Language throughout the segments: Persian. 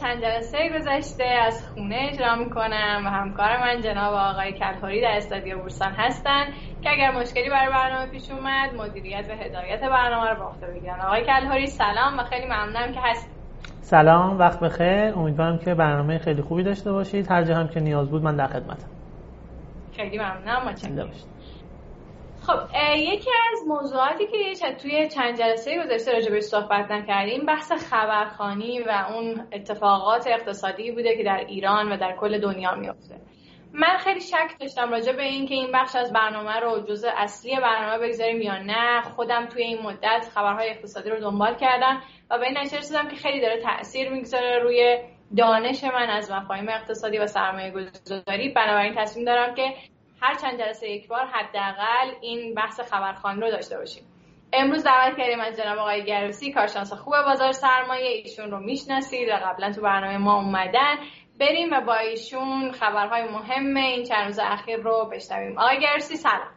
چند جلسه گذشته از خونه اجرا می‌کنم و همکار من جناب آقای کلهوری در استادیو بورسان هستن که اگر مشکلی برای برنامه پیش اومد مدیریت و هدایت برنامه رو عهده بگیرن آقای کلهوری سلام و خیلی ممنونم که هست سلام وقت بخیر. امیدوارم که برنامه خیلی خوبی داشته باشید. هر جا هم که نیاز بود من در خدمتم. خیلی ممنونم. متشکرم خب یکی از موضوعاتی که توی چند جلسه گذشته راجع بهش صحبت نکردیم بحث خبرخانی و اون اتفاقات اقتصادی بوده که در ایران و در کل دنیا میفته من خیلی شک داشتم راجع به این که این بخش از برنامه رو جزء اصلی برنامه بگذاریم یا نه. خودم توی این مدت خبرهای اقتصادی رو دنبال کردم و به این نتیجه رسیدم که خیلی داره تاثیر می‌گذاره روی دانش من از مفاهیم اقتصادی و سرمایه گذاری. بنابراین تصمیم دارم که هر چند جلسه یک بار حداقل این بحث خبرخوانی رو داشته باشیم. امروز دعوت کردیم از جناب آقای گروسی کارشناس خوب بازار سرمایه ایشون رو می‌شناسید و قبلا تو برنامه ما اومدن. بریم و با ایشون خبرهای مهم این چند روز اخیر رو بشنویم. آقای گروسی سلام.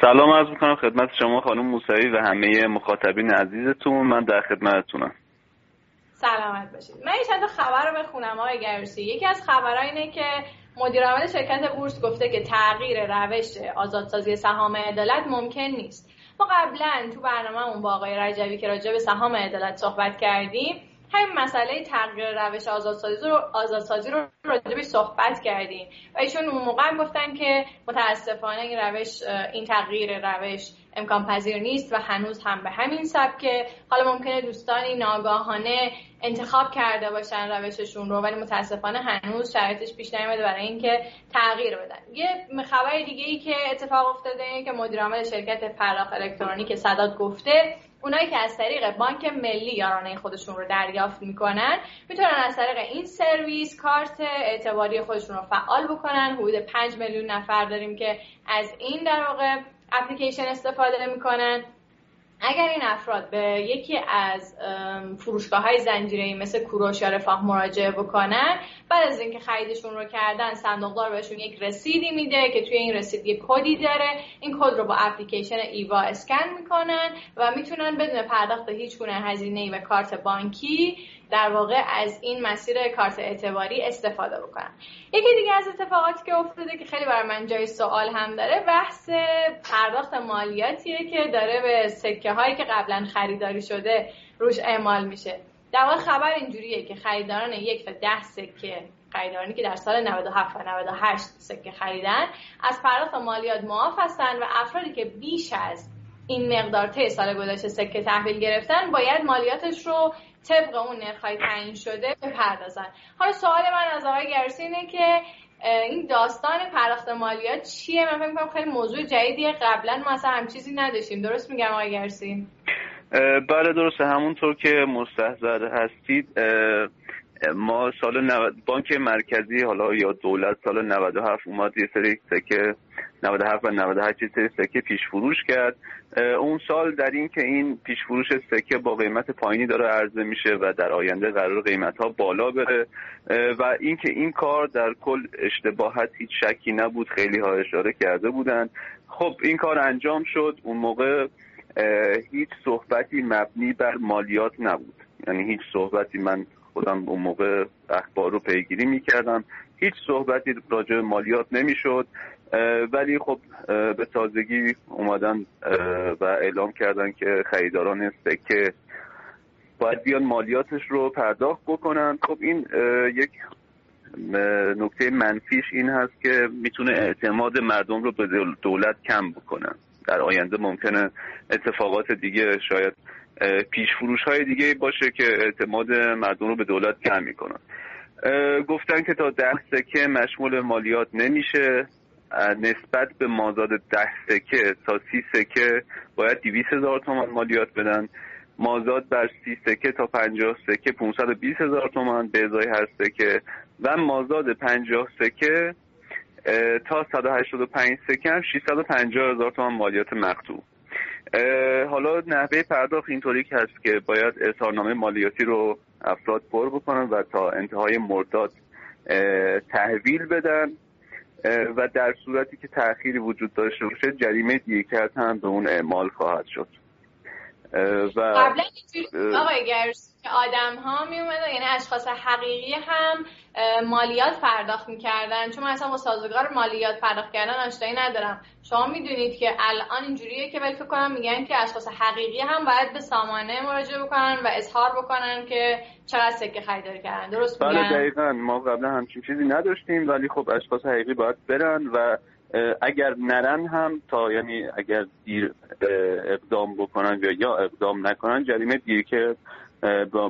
سلام عرض می‌کنم خدمت شما خانم موسوی و همه مخاطبین عزیزتون. من در خدمتتونم. سلامت باشید. من این چند خبر رو بخونم آقای گروسی. یکی از خبرها اینه که مدیر عامل شرکت بورس گفته که تغییر روش آزادسازی سهام عدالت ممکن نیست. ما قبلا تو برنامه با آقای رجبی که راجع به سهام عدالت صحبت کردیم همین مسئله تغییر روش آزادسازی رو آزادسازی رو راجع صحبت کردیم. و ایشون اون موقع گفتن که متاسفانه این روش این تغییر روش امکان پذیر نیست و هنوز هم به همین سبکه. حالا ممکنه دوستانی ناگاهانه انتخاب کرده باشن روششون رو ولی متاسفانه هنوز شرایطش پیش نیامده برای اینکه تغییر بدن. یه خبر دیگه ای که اتفاق افتاده که مدیر عامل شرکت پرداخت الکترونیک صداد گفته اونایی که از طریق بانک ملی یارانه خودشون رو دریافت می‌کنن می‌تونن از طریق این سرویس کارت اعتباری خودشون رو فعال بکنن. حدود 5 میلیون نفر داریم که از این در واقع اپلیکیشن استفاده می‌کنن. اگر این افراد به یکی از فروشگاه های زنجیره مثل کوروش یا رفاه مراجعه بکنن بعد از اینکه خریدشون رو کردن صندوقدار بهشون یک رسیدی میده که توی این رسید یک کدی داره. این کد رو با اپلیکیشن ایوا اسکن می‌کنن و می‌تونن بدون پرداخت هیچ گونه هزینه ای و کارت بانکی در واقع از این مسیر کارت اعتباری استفاده بکنن یکی دیگه از اتفاقاتی که افتاده که خیلی برای من جای سوال هم داره بحث پرداخت مالیاتیه که داره به سکه هایی که قبلا خریداری شده روش اعمال میشه. در واقع خبر اینجوریه که خریداران یک تا ده سکه خریدارانی که در سال 97 و 98 سکه خریدن از پرداخت مالیات معاف هستن و افرادی که بیش از این مقدار طی سال گذشته سکه تحویل گرفتن باید مالیاتش رو طبق اون نرخهای تعیین شده بپردازن. حالا سوال من از آقای گرسی اینه که این داستان پرداخت مالیات چیه؟ من فکر خیلی موضوع جدیدیه. قبلا ما اصلا هم چیزی نداشتیم. درست میگم آقای گرسی بله درسته. همونطور که مستحضر هستید ما سال 90 بانک مرکزی حالا یا دولت سال 97 اومد یه سری سکه 97 و 98 یه سری سکه پیش فروش کرد. اون سال در این که این پیش فروش سکه با قیمت پایینی داره عرضه میشه و در آینده قرار قیمت ها بالا بره. و اینکه این کار در کل اشتباهت هیچ شکی نبود خیلی ها اشاره کرده بودن خب این کار انجام شد. اون موقع هیچ صحبتی مبنی بر مالیات نبود. یعنی هیچ صحبتی من خودم اون موقع اخبار رو پیگیری می‌کردم. هیچ صحبتی راجع مالیات نمی‌شد. ولی خب به تازگی اومدن و اعلام کردن که خریداران سکه باید بیان مالیاتش رو پرداخت بکنن. خب این یک نکته منفیش این هست که می‌تونه اعتماد مردم رو به دولت کم بکنن در آینده ممکنه اتفاقات دیگه شاید پیش فروش های دیگه باشه که اعتماد مردم رو به دولت کم می‌کنن. گفتن که تا ده سکه مشمول مالیات نمیشه. نسبت به مازاد ده سکه تا سی سکه باید دیویس هزار تومان مالیات بدن. مازاد بر سی سکه تا پنجاه سکه 520 هزار تومان به ازای هر سکه. و مازاد پنجاه سکه تا 185 سکه هم 650 هزار تومان مالیات مقطوع. حالا نحوه پرداخت اینطوری که هست که باید اظهارنامه مالیاتی رو افراد پر بکنن و تا انتهای مرداد تحویل بدن و در صورتی که تأخیری وجود داشته باشه جریمه دیگه هم به اون اعمال خواهد شد. و قبلا آقای گرس آدم ها می یعنی اشخاص حقیقی هم مالیات پرداخت می‌کردن. چون من اصلا با سازگار مالیات پرداخت کردن آشنایی ندارم. شما می‌دونید که الان اینجوریه که ولی فکر کنم میگن که اشخاص حقیقی هم باید به سامانه مراجعه بکنن و اظهار بکنن که چقدر سکه خریداری کردن. درست بله دقیقا. ما قبلا همچین چیزی نداشتیم ولی خب اشخاص حقیقی باید برن و اگر نرن هم تا یعنی اگر دیر اقدام بکنن یا یا اقدام نکنن جریمه دیر که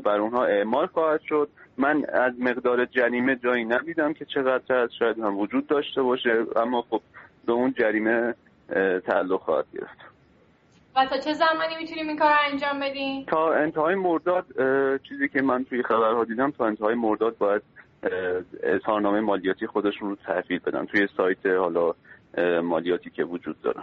بر اونها اعمال خواهد شد. من از مقدار جریمه جایی ندیدم که چقدر هست شاید هم وجود داشته باشه اما خب به اون جریمه تعلق خواهد گرفت. و تا چه زمانی می‌تونیم این کار انجام بدیم؟ تا انتهای مرداد چیزی که من توی خبرها دیدم تا انتهای مرداد باید اظهارنامه مالیاتی خودشون رو تحویل بدن. توی سایت حالا مالیاتی که وجود داره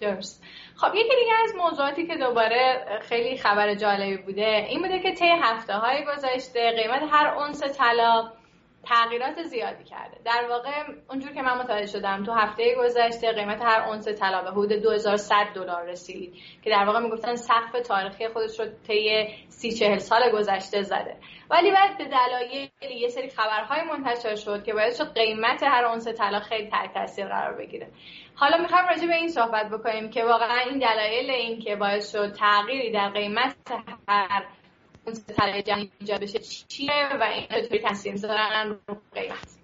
درست. خب یکی دیگه از موضوعاتی که دوباره خیلی خبر جالبی بوده این بوده که طی هفته های گذشته قیمت هر اونس طلا تغییرات زیادی کرده. در واقع اونجور که من متوجه شدم تو هفته گذشته قیمت هر اونس طلا به حدود 2100 دلار رسید که در واقع می‌گفتن سقف تاریخی خودش رو طی سی چهل سال گذشته زده. ولی بعد به دلایل یه سری خبرهای منتشر شد که باید شد قیمت هر اونس طلا خیلی تحت تاثیر قرار بگیره. حالا می‌خوام راجع به این صحبت بکنیم که واقعا این دلایل این که باعث شد تغییری در قیمت هر طلا جهانی ایجاد بشه چیه و این چطوری تاثیر می‌ذارن رو قیمت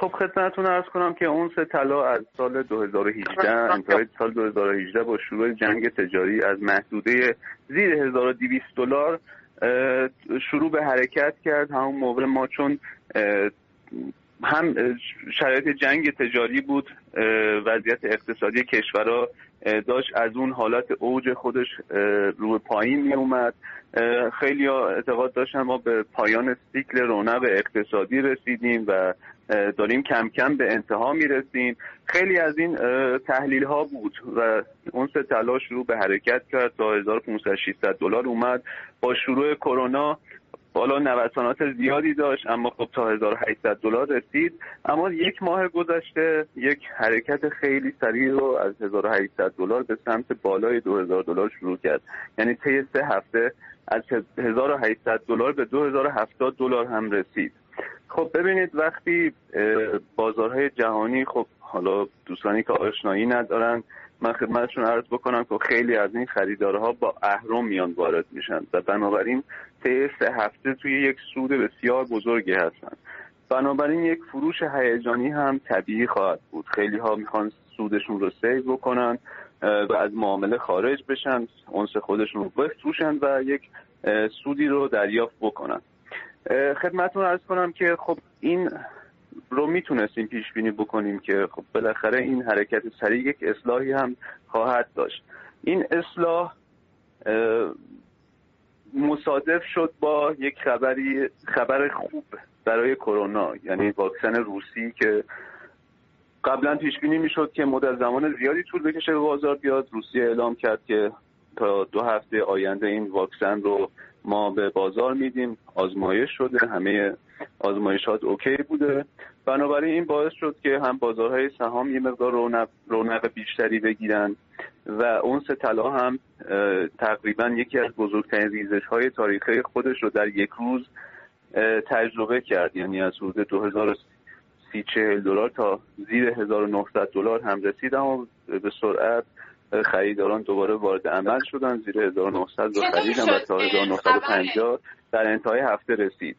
خب خدمتتون ارز کنم که اون سه طلا از سال 2018 انتهای سال 2018 با شروع جنگ تجاری از محدوده زیر 1200 دلار شروع به حرکت کرد. همون موقع ما چون هم شرایط جنگ تجاری بود وضعیت اقتصادی کشورها داشت از اون حالت اوج خودش رو پایین می اومد. خیلی اعتقاد داشتن ما به پایان سیکل رونق اقتصادی رسیدیم و داریم کم کم به انتها می‌رسیم خیلی از این تحلیل ها بود و اون سه طلا شروع به حرکت کرد تا 1500 600 دلار اومد. با شروع کرونا بالا نوسانات زیادی داشت اما خب تا 1800 دلار رسید. اما یک ماه گذشته یک حرکت خیلی سریع رو از 1800 دلار به سمت بالای 2000 دلار شروع کرد. یعنی طی سه هفته از 1800 دلار به 2070 دلار هم رسید. خب ببینید وقتی بازارهای جهانی خب حالا دوستانی که آشنایی ندارن من خدمتشون عرض بکنم که خیلی از این خریدارها با اهرم میان وارد میشن و بنابراین طی سه هفته توی یک سود بسیار بزرگی هستن. بنابراین یک فروش هیجانی هم طبیعی خواهد بود. خیلی ها می‌خوان سودشون رو سیو بکنن و از معامله خارج بشن اونس خودشون رو بفروشن و یک سودی رو دریافت بکنن. خدمتتون ارز کنم که خب این رو می‌تونستیم پیش بینی بکنیم که خب بالاخره این حرکت سریع یک اصلاحی هم خواهد داشت. این اصلاح مصادف شد با یک خبری خبر خوب برای کرونا یعنی واکسن روسی که قبلا پیش بینی می‌شد که مدت زمان زیادی طول بکشه به بازار بیاد. روسیه اعلام کرد که تا دو هفته آینده این واکسن رو ما به بازار میدیم آزمایش شده همه آزمایشات اوکی بوده. بنابراین این باعث شد که هم بازارهای سهام یه مقدار رونق, بیشتری بگیرن و اون سه طلا هم تقریبا یکی از بزرگترین ریزش های تاریخی خودش رو در یک روز تجربه کرد. یعنی از حدود 2030 دلار تا زیر 1900 دلار هم رسید اما به سرعت خریداران دوباره وارد عمل شدن زیر 1900 رو خریدن و تا 1950 در انتهای هفته رسید.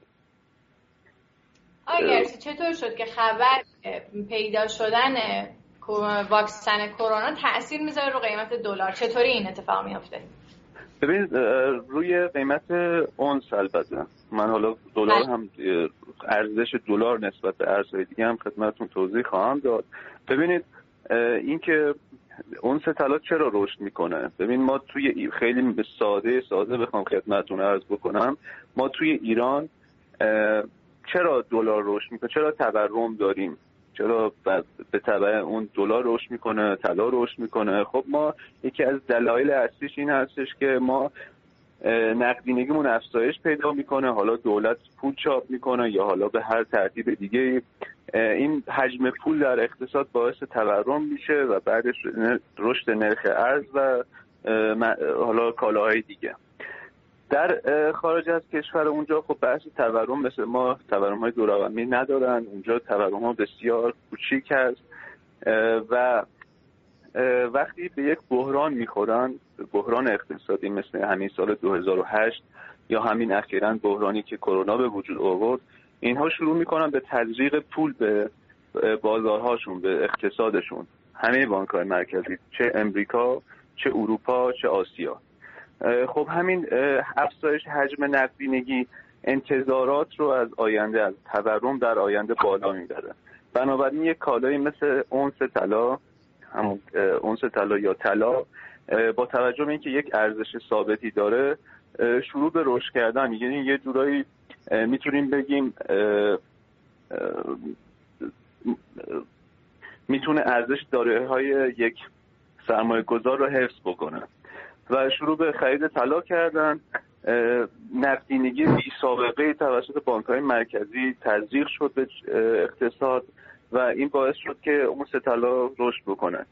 آقای چطور شد که خبر پیدا شدن واکسن کرونا تاثیر می‌ذاره رو قیمت دلار؟ چطوری این اتفاق میافته؟ ببینید روی قیمت اونس البته. من حالا دلار بله. هم ارزش دلار نسبت به ارزهای دیگه هم خدمتتون توضیح خواهم داد. ببینید اینکه اون سه طلا چرا رشد می‌کنه؟ ببین ما توی خیلی ساده ساده بخوام خدمتتون عرض بکنم. ما توی ایران چرا دلار رشد می‌کنه؟ چرا تورم داریم؟ چرا به تبع اون دلار رشد می‌کنه طلا رشد می‌کنه؟ خب ما یکی از دلایل اصلیش این هستش که ما نقدینگیمون افزایش پیدا می‌کنه. حالا دولت پول چاپ می‌کنه یا حالا به هر ترتیب دیگه این حجم پول در اقتصاد باعث تورم میشه و بعدش رشد نرخ ارز و حالا کالاهای دیگه. در خارج از کشور اونجا خب بحث تورم مثل ما تورم های ندارن. اونجا تورم ها بسیار کوچیک هست. و وقتی به یک بحران می‌خورن بحران اقتصادی مثل همین سال 2008 یا همین اخیرا بحرانی که کرونا به وجود آورد اینها شروع می‌کنن به تزریق پول به بازارهاشون به اقتصادشون. همه بانک های مرکزی چه امریکا چه اروپا چه آسیا. خب همین افزایش حجم نقدینگی انتظارات رو از آینده از تورم در آینده بالا می‌بره. بنابراین یک کالایی مثل اونس طلا همون اونس طلا یا طلا با توجه به اینکه یک ارزش ثابتی داره شروع به رشد کردن. یعنی یه جورایی می‌تونیم بگیم می‌تونه ارزش داره های یک سرمایه گذار رو حفظ بکنه. و شروع به خرید طلا کردن. نقدینگی بی سابقه توسط بانک های مرکزی تزریق شد به اقتصاد و این باعث شد که اون طلا رشد بکنه.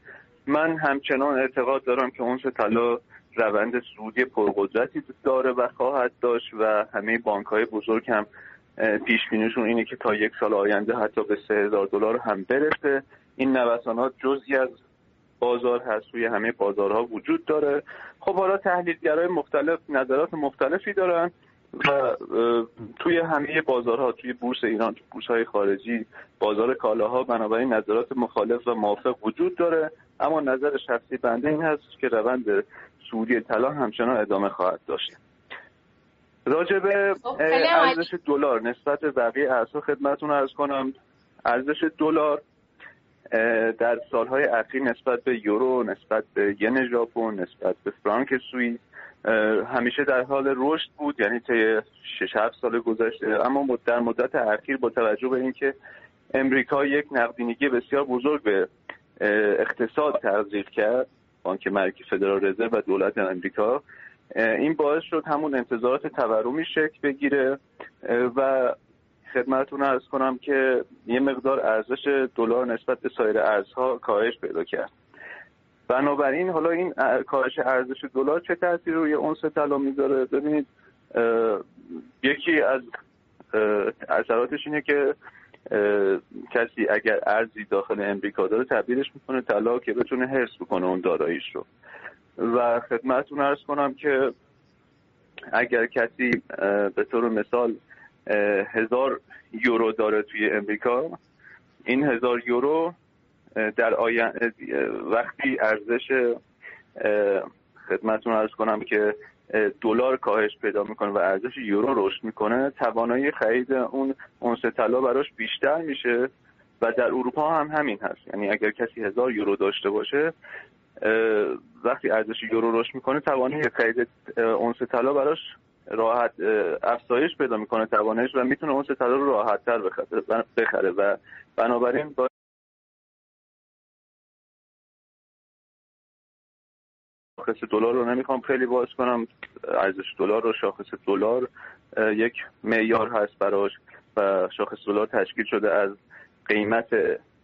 من همچنان اعتقاد دارم که اون طلا روند سودی پرقدرتی داره و خواهد داشت و همه بانک های بزرگ هم پیش بینیشون اینه که تا یک سال آینده حتی به سه هزار دلار هم برسه. این نوسانات جزی از بازار هست توی همه بازارها وجود داره. خب حالا تحلیلگرای مختلف نظرات مختلفی دارن. و توی همه بازارها توی بورس ایران توی بورس های خارجی بازار کالاها بنابراین نظرات مخالف و موافق وجود داره. اما نظر شخصی بنده این هست که روند سعودی طلا همچنان ادامه خواهد داشت. راجع به خب، ارزش دلار نسبت به بقیه ارزها خدمتتون ارز کنم. ارزش دلار در سالهای اخیر نسبت به یورو نسبت به ین ژاپن نسبت به فرانک سوئیس همیشه در حال رشد بود یعنی طی 6 7 سال گذشته. اما در مدت اخیر با توجه به اینکه امریکا یک نقدینگی بسیار بزرگ به اقتصاد تزریق کرد بانک مرکزی فدرال رزرو و دولت امریکا این باعث شد همون انتظارات تورمی شکل بگیره. و خدمتتون ارز کنم که یه مقدار ارزش دلار نسبت به سایر ارزها کاهش پیدا کرد. بنابراین حالا این کاهش ارزش دلار چه تاثیر روی اونس طلا می‌ذاره؟ ببینید یکی از اثراتش اینه که کسی اگر ارزی داخل امریکا داره تبدیلش می‌کنه طلا که بتونه حرس بکنه اون داراییش رو. و خدمتتون ارز کنم که اگر کسی به طور مثال هزار یورو داره توی امریکا این هزار یورو در آینده وقتی ارزش خدمتتون ارز کنم که دلار کاهش پیدا می‌کنه و ارزش یورو رشد می‌کنه توانایی خرید اون اونس طلا براش بیشتر میشه و در اروپا هم همین هست. یعنی اگر کسی هزار یورو داشته باشه وقتی ارزش یورو رشد می‌کنه توانایی خرید اونس طلا براش راحت افزایش پیدا می‌کنه توانش و می‌تونه اون طلا رو راحت تر بخره و بنابراین با شاخص دلار رو نمی‌خوام خیلی باز کنم. ارزش دلار رو شاخص دلار یک معیار هست براش و شاخص دلار تشکیل شده از قیمت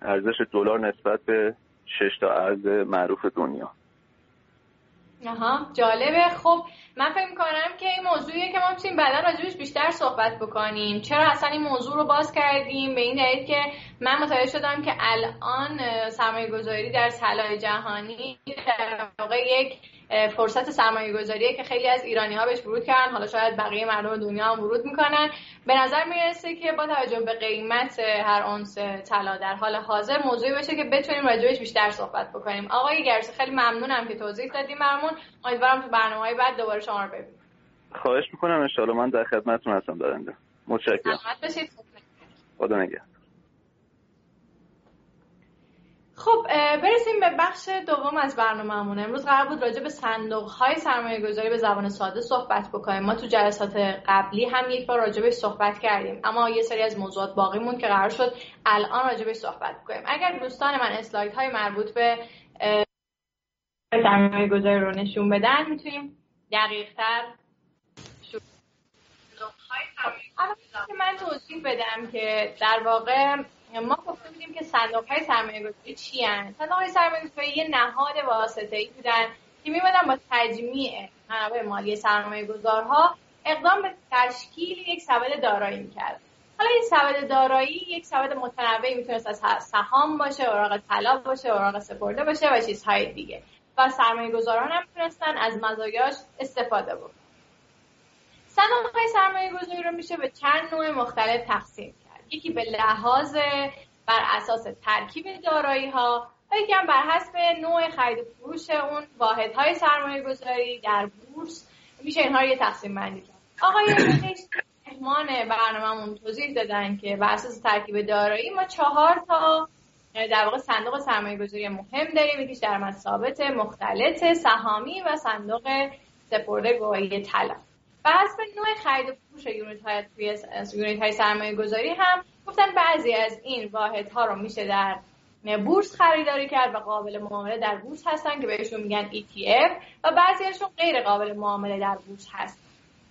ارزش دلار نسبت به شش تا ارز معروف دنیا. آها جالبه. خب من فکر می‌کنم که این موضوعیه که ما می‌تونیم بعدا راجبش بیشتر صحبت بکنیم. چرا اصلا این موضوع رو باز کردیم؟ به این دلیل که من متوجه شدم که الان سرمایه گذاری در طلای جهانی در واقع یک فرصت سرمایه گذاریه که خیلی از ایرانی ها بهش ورود کردن. حالا شاید بقیه مردم دنیا هم ورود می‌کنن. به نظر می‌رسه که با توجه به قیمت هر اونس طلا در حال حاضر موضوعی باشه که بتونیم راجبش بیشتر صحبت بکنیم. آقای گرسی خیلی ممنونم که توضیح دادیم برامون. امیدوارم تو برنامه های بعد دوباره شما رو ببینیم. خواهش می‌کنم. ان من در خدمتتون هستم دارنده متشکرم. خدا نگهدار. خب برسیم به بخش دوم از برنامه‌مون. امروز قرار بود راجع به صندوق های سرمایه گذاری به زبان ساده صحبت بکنیم. ما تو جلسات قبلی هم یک بار راجع بهش صحبت کردیم. اما یه سری از موضوعات باقی موند که قرار شد الان راجع بهش صحبت بکنیم. اگر دوستان من اسلاید های مربوط به سرمایه گذاری رو نشون بدن می‌تونیم دقیق تر من توضیح بدم که در واقع ما گفته بودیم که صندوق های سرمایه گذاری چی هن؟ صندوق های سرمایه گذاری یه نهاد واسطه ای بودن که میمدن با تجمیع منابع مالی سرمایه گذارها اقدام به تشکیل یک سبد دارایی می‌کرد. حالا این سبد دارایی یک سبد متنوعی می‌تونست از سهام باشه اوراق طلا باشه اوراق سپرده باشه و چیزهای دیگه. و سرمایه گذاران هم می‌تونستن از مزایاش استفاده بکنن. صندوق های سرمایه گذاری رو میشه به چند نوع مختلف تقسیم یکی به لحاظ بر اساس ترکیب دارایی ها و یکی هم بر حسب نوع خرید و فروش اون واحد های سرمایه گذاری در بورس. میشه اینها رو یه تقسیم بندی کرد. آقای مهمان برنامهمون توضیح دادن که بر اساس ترکیب دارایی ما چهار تا در واقع صندوق سرمایه گذاری مهم داریم. یکیش درآمد ثابت مختلط سهامی و صندوق سپرده گواهی طلا حسب نوع خرید و فروش یونیت های یونیت های سرمایه گذاری هم گفتن بعضی از این واحد ها رو میشه در بورس خریداری کرد و قابل معامله در بورس هستن که بهشون میگن ETF و بعضیشون غیر قابل معامله در بورس هست.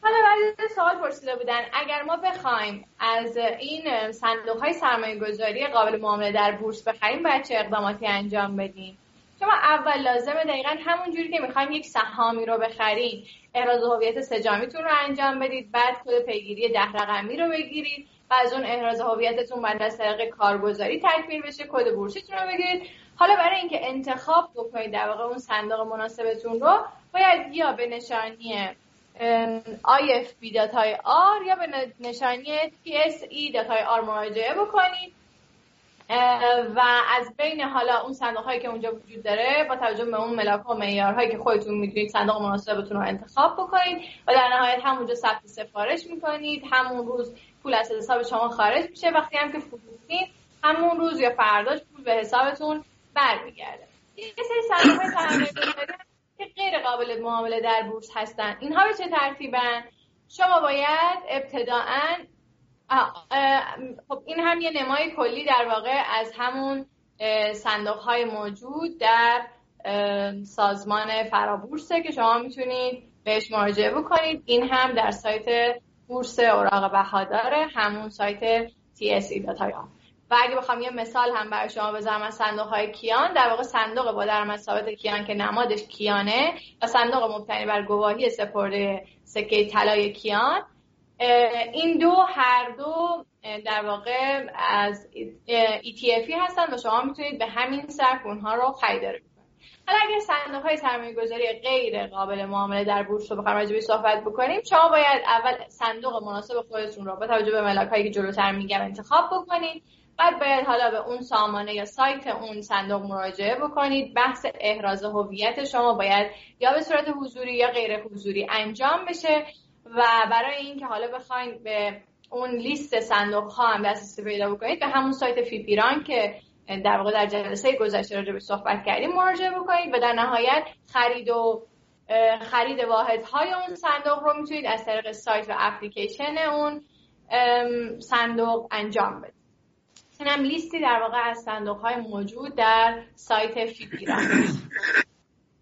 حالا برای سوال پرسیده بودن اگر ما بخوایم از این صندوق های سرمایه گذاری قابل معامله در بورس بخریم باید چه اقداماتی انجام بدیم؟ شما اول لازمه دقیقا همون جوری که می‌خوایم یک سهامی رو بخرید. احراز هویت سجامیتون رو انجام بدید. بعد کد پیگیری ده رقمی رو بگیرید. و از اون احراز هویتتون بعد از طریق کارگزاری تکمیل بشه. کد بورسیتون رو بگیرید. حالا برای اینکه انتخاب بکنید در واقع اون صندوق مناسبتون رو باید یا به نشانی IFB دات آی آر یا به نشانی TSE دات آی آر مراجعه بکنید. و از بین حالا اون صندوق هایی که اونجا وجود داره با توجه به اون ملاک و معیارهایی که خودتون می‌دونید صندوق مناسبتون رو انتخاب بکنید و در نهایت همونجا ثبت سفارش می‌کنید. همون روز پول از حساب شما خارج میشه. وقتی هم که فروختین همون روز یا فرداش پول به حسابتون برمیگرده. یه سری صندوق های که غیر قابل معامله در بورس هستن. اینها به چه ترتیبن؟ شما باید ابتداعا خب این هم یه نمای کلی در واقع از همون صندوق های موجود در سازمان فرابورسه که شما می‌تونید بهش مراجعه بکنید. این هم در سایت بورس اوراق بهاداره همون سایت TSE داتای و اگه بخوام یه مثال هم برای شما بذارم از صندوق های کیان در واقع صندوق با درآمد ثابت کیان که نمادش کیانه و صندوق مبتنی بر گواهی سپرده سکه طلای کیان. این دو هر دو در واقع از ETF هستن و شما می‌تونید به همین صرف اونها رو خریداری کنید حالا اگر صندوق های سرمایه گذاری غیر قابل معامله در بورس رو بخوایم راجع صحبت بکنیم شما باید اول صندوق مناسب خودتون رو با توجه به ملاک هایی که جلوتر میگم انتخاب بکنید. بعد باید حالا به اون سامانه یا سایت اون صندوق مراجعه بکنید. بحث احراز هویت شما باید یا به صورت حضوری یا غیر حضوری انجام بشه. و برای اینکه حالا بخواید به اون لیست صندوق ها هم دسترسی پیدا بکنید به همون سایت فیپیران که در واقع در جلسه گذشته راجع به صحبت کردیم مراجعه بکنید و در نهایت خرید و خرید واحد های اون صندوق رو می‌تونید از طریق سایت و اپلیکیشن اون صندوق انجام بدید. این لیستی در واقع از صندوق های موجود در سایت فیپیران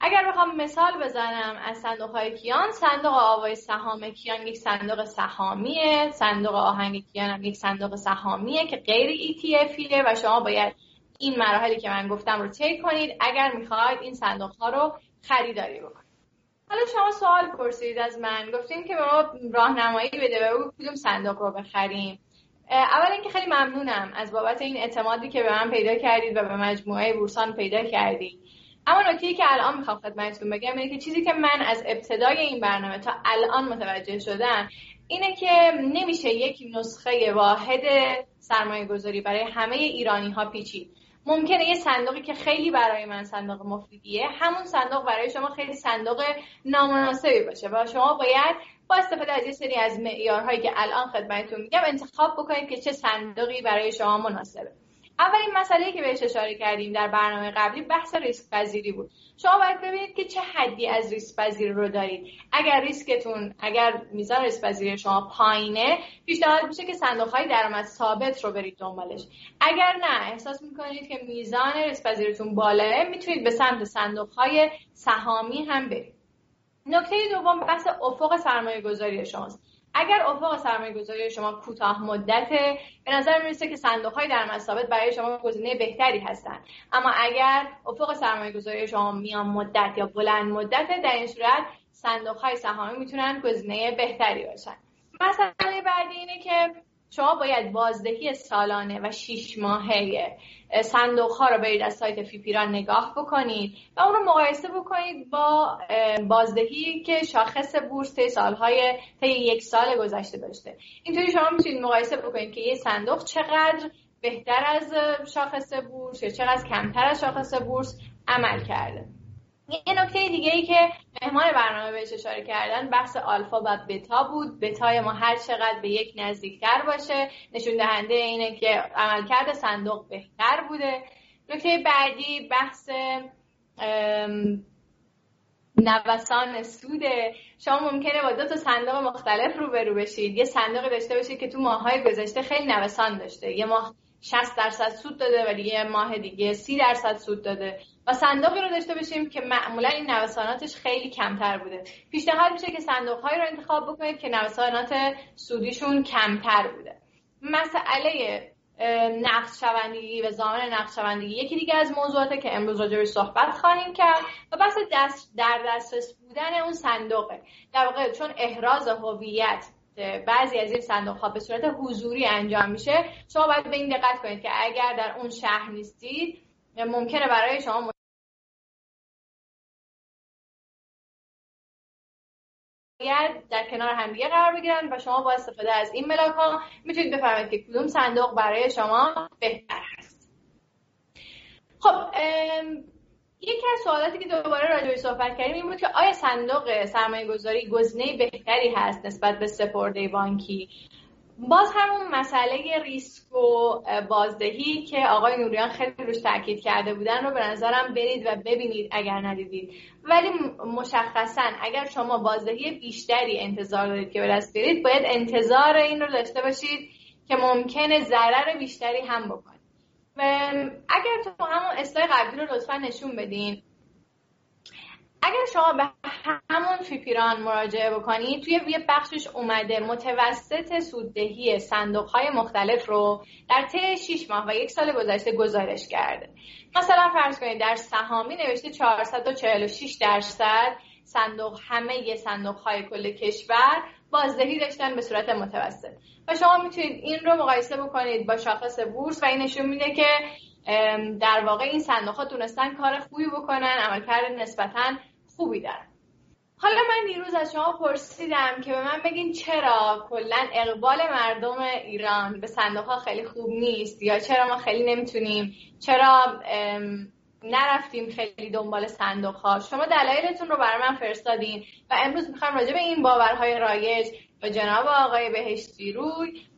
اگر بخوام مثال بزنم از صندوق های کیان صندوق آوای سهام کیان یک صندوق سهامیه. صندوق آهنگ کیان هم یک صندوق سهامیه که غیر ETFیه و شما باید این مراحلی که من گفتم رو طی کنید اگر می‌خواید این صندوق ها رو خریداری بکنید. حالا شما سوال پرسید از من. گفتیم که به ما راهنمایی بده و کدوم صندوق رو بخریم. اول اینکه خیلی ممنونم از بابت این اعتمادی که به من پیدا کردید و به مجموعه بورسان پیدا کردید. اما نکته که الان می‌خوام خدمتتون بگم اینه که چیزی که من از ابتدای این برنامه تا الان متوجه شدم اینه که نمیشه یک نسخه واحد سرمایه گذاری برای همه ایرانی ها پیچید. ممکنه یه صندوقی که خیلی برای من صندوق مفیدیه همون صندوق برای شما خیلی صندوق نامناسبی باشه و شما باید با استفاده از یه سری از معیارهایی که الان خدمتتون میگم انتخاب بکنید که چه صندوقی برای شما مناسبه. اولین مسئله که بهش اشاره کردیم در برنامه قبلی بحث ریسک پذیری بود. شما باید ببینید که چه حدی از ریسک پذیری رو دارید. اگر ریسکتون اگر میزان ریسک پذیری شما پایینه پیشنهاد میشه که صندوق های درآمد ثابت رو برید دنبالش. اگر نه احساس می‌کنید که میزان ریسک پذیریتون بالاه می‌تونید به سمت صندوق های سهامی هم برید. نکته دوم بحث افق سرمایه گذاری شماست. اگر افق سرمایه گذاری شما کوتاه مدته به نظر می‌رسه که صندوق های درآمد ثابت برای شما گزینه بهتری هستند. اما اگر افق سرمایه گذاری شما میان مدت یا بلند مدت در این صورت صندوق های سهامی می‌تونن گزینه بهتری باشن. مسئله بعدی اینه که شما باید بازدهی سالانه و شیش ماهه صندوق ها رو برید از سایت فیپیران نگاه بکنید و اون رو مقایسه بکنید با بازدهی که شاخص بورس طی سالهای طی یک سال گذشته داشته. اینطوری شما می‌تونید مقایسه بکنید که یه صندوق چقدر بهتر از شاخص بورس یا چقدر کمتر از شاخص بورس عمل کرده. یه نکته دیگه ای که مهمان برنامه بهش اشاره کردن بحث آلفا و بتا بود. بتای ما هر چقدر به یک نزدیکتر باشه نشون دهنده اینه که عملکرد صندوق بهتر بوده. نکته بعدی بحث نوسان سوده. شما ممکنه با دو تا صندوق مختلف روبرو بشید. یه صندوق داشته باشید که تو ماهای گذشته خیلی نوسان داشته. یه ماه 60 درصد سود داده و دیگه ماه دیگه 30 درصد سود داده. و صندوقی رو داشته باشیم که معمولا این نوساناتش خیلی کمتر بوده. پیشنهاد میشه که صندوق هایی رو انتخاب بکنید که نوسانات سودیشون کمتر بوده. مسئله نقد شوندگی و زمان نقد شوندگی یکی دیگه از موضوعاته که امروز راجع صحبت خواهیم کرد و بحث دست در دسترس بودن اون صندوقه. در واقع چون احراز هویت بعضی از این صندوق ها به صورت حضوری انجام میشه شما باید به این دقت کنید که اگر در اون شهر نیستید ممکنه برای شما در کنار همدیگه قرار بگیرن و شما با استفاده از این ملاک ها می‌تونید بفهمید که کدوم صندوق برای شما بهتر هست. خب یکی از سوالاتی که دوباره راجع صحبت کردیم این بود که آیا صندوق سرمایه گذاری گزینه بهتری هست نسبت به سپرده بانکی؟ باز همون مسئله ریسک و بازدهی که آقای نوریان خیلی روش تاکید کرده بودن رو به نظرم برید و ببینید اگر ندیدید. ولی مشخصا اگر شما بازدهی بیشتری انتظار دارید که به دست باید انتظار این رو داشته باشید که ممکنه ضرر بیشتری هم بکنید. اگر تو همون اصلاح قبلی رو لطفا نشون بدین اگر شما به همون فیپیران مراجعه بکنید توی یه بخشش اومده متوسط سوددهی صندوق های مختلف رو در طی 6 ماه و یک سال گذشته گزارش کرده. مثلا فرض کنید در سهامی نوشته 446 درصد صندوق همه یه صندوق های کل کشور بازدهی داشتن به صورت متوسط. و شما می‌تونید این رو مقایسه بکنید با شاخص بورس و این نشون میده که در واقع این صندوق تونستن کار خوبی بکنن عملکرد نسبتا خوبی دارن. حالا من دیروز از شما پرسیدم که به من بگین چرا کلا اقبال مردم ایران به صندوق ها خیلی خوب نیست یا چرا ما خیلی نمی‌تونیم چرا نرفتیم خیلی دنبال صندوق ها؟ شما دلایلتون رو برای من فرستادین و امروز می‌خوام راجع به این باورهای رایج با جناب آقای بهشتی روی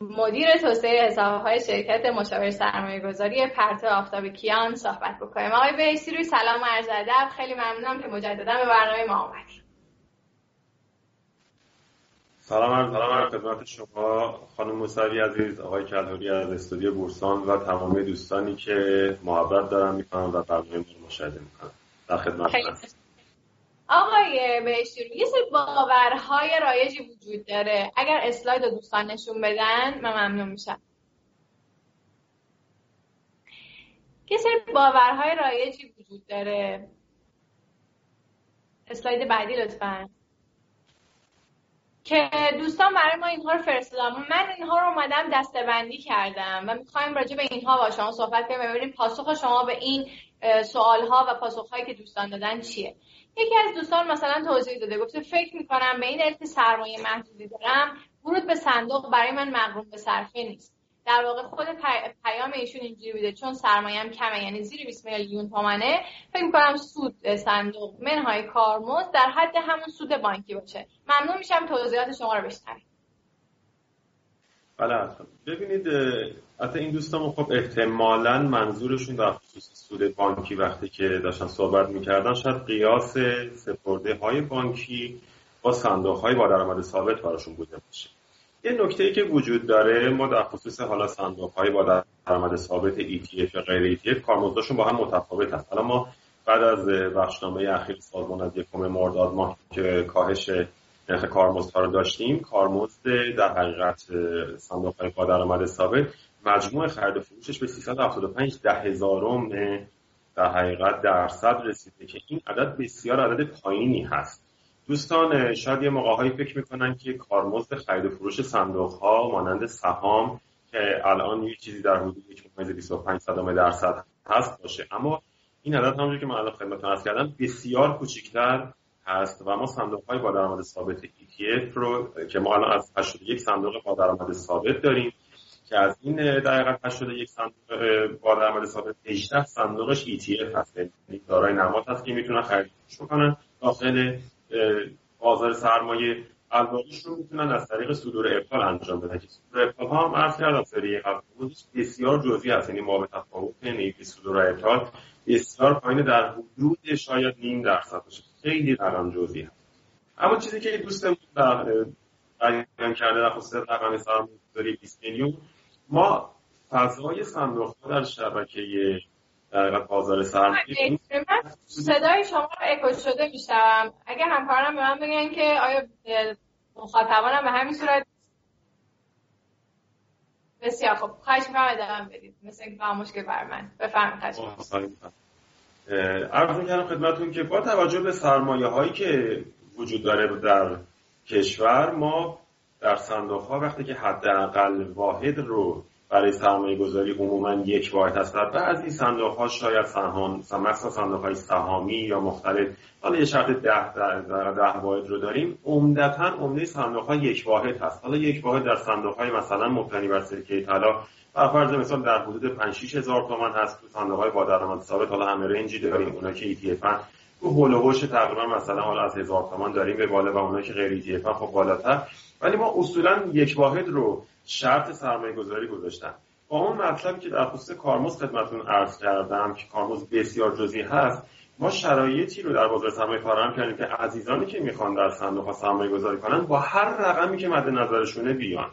مدیر توسعه حسابهای شرکت مشاور سرمایه گذاری پرت آفتاب کیان صحبت بکنیم. آقای بهشتی روی سلام و عرض ادب. خیلی ممنونم که مجددا به برنامه ما آمدید سلام عرض خدمت شما. خانم موسوی عزیز آقای کلهوری از استودیو بورسان و تمامی دوستانی که محبت دارم می‌کنم و برنامه ما مشاهده می‌کنم. در خدمت هستم آقای بهشتی یه سری باورهای رایجی وجود داره. اگر اسلاید رو دوستان نشون بدن من ممنون میشم. یه سری باورهای رایجی وجود داره. اسلاید بعدی لطفا. که دوستان برای ما اینها رو فرستادم. من اینها رو اومدم دستبندی کردم و می‌خوایم راجع به اینها با شما صحبت کنیم ببینیم پاسخ شما به این سوال ها و پاسخ هایی که دوستان دادن چیه. یکی از دوستان مثلا توضیح داده گفته فکر می‌کنم به این علت سرمایه محدودی دارم ورود به صندوق برای من مقروم به صرفه نیست. در واقع خود پیام ایشون اینجوری بوده چون سرمایه‌ام کمه یعنی زیر 20 میلیون تومنه فکر می‌کنم سود صندوق منهای کارمزد در حد همون سود بانکی باشه. ممنون میشم توضیحات شما رو بشنوید بله ببینید حتی این دوستان خب احتمالا منظورشون در خصوص سود بانکی وقتی که داشتن صحبت می‌کردن شاید قیاس سپرده های بانکی با صندوق های با درآمد ثابت براشون بوده باشه. یه نکته ای که وجود داره ما در خصوص حالا صندوق های با درآمد ثابت ETF یا غیر ETF کارمزدشون با هم متفاوت هست حالا ما بعد از بخشنامه اخیر سازمان از یکم مرداد ماه که کاهش نرخ کارمزدها رو داشتیم. کارمزد در حقیقت صندوق با درآمد ثابت. مجموع خرید فروشش به 375 ده هزارم در حقیقت درصد رسیده که این عدد بسیار عدد پایینی هست. دوستان شاید یه موقعهایی فکر می‌کنن که کارمزد خرید و فروش صندوق ها مانند سهام که الان یه چیزی در حدود 1.25 درصد هست باشه. اما این عدد همونجور که من الان خدمتتون عرض کردم بسیار کوچکتر هست و ما صندوق های با درآمد ثابت ETF رو که ما الان از 81 صندوق با درآمد ثابت داریم که از این دقیقا 81 صندوق با درآمد ثابت 18 صندوقش ETF هست. یعنی دارای نماد هست که می‌تونن خرید بکنن. داخل بازار سرمایه الباقیش رو می‌تونن از طریق صدور ابطال انجام بدن. که صدور ابطال هم عرض کردم سری قبل بسیار جزئی هست. یعنی ما به تفاوت نیفی صدور ابطال بسیار پایین در حدود شاید نیم درصد باشه. خیلی رقم جزئی هست اما چیزی که دوستمون در بیان کرده در خصوص رقم سرمایه‌گذاری 20 میلیون ما فضای صندوق در شبکه در بازار سرمایه صدای شما اکو شده میشنوم. اگه همکارم به من بگن که آیا مخاطبانم به همین صورت بسیار خب خواهش می‌کنم ادامه بدید. مثل اینکه مشکل بر من. بفرمایید عرض می‌کنم خدمتون که با توجه به سرمایه هایی که وجود داره در کشور ما در صندوق ها وقتی که حداقل واحد رو برای سرمایه گذاری عموما یک واحد هست در بعضی صندوق ها شاید سهام مثلا صندوق های سهامی یا مختلف. حالا یه شرط ده, ده, ده واحد رو داریم. عمدتا عمده صندوق ها یک واحد هست. حالا یک واحد در صندوق های مثلا مبتنی بر سکه طلا بر فرض مثال در حدود 5 6 هزار تومان هست. تو صندوق های با درآمد ثابت حالا همه رنجی داریم. اونا که ETF تو هول و تقریبا مثلا حالا از هزار تومان داریم به بالا و اونا که غیر ETF خب بالاتر. ولی ما اصولا یک واحد رو شرط سرمایه گذاری گذاشتن. با اون مطلبی که در خصوص کارمز خدمتون عرض کردم که کارمز بسیار جزئی هست ما شرایطی رو در بازار سرمایه فراهم کردیم که عزیزانی که می‌خوان در صندوق سرمایه گذاری کنن با هر رقمی که مد نظرشونه بیان.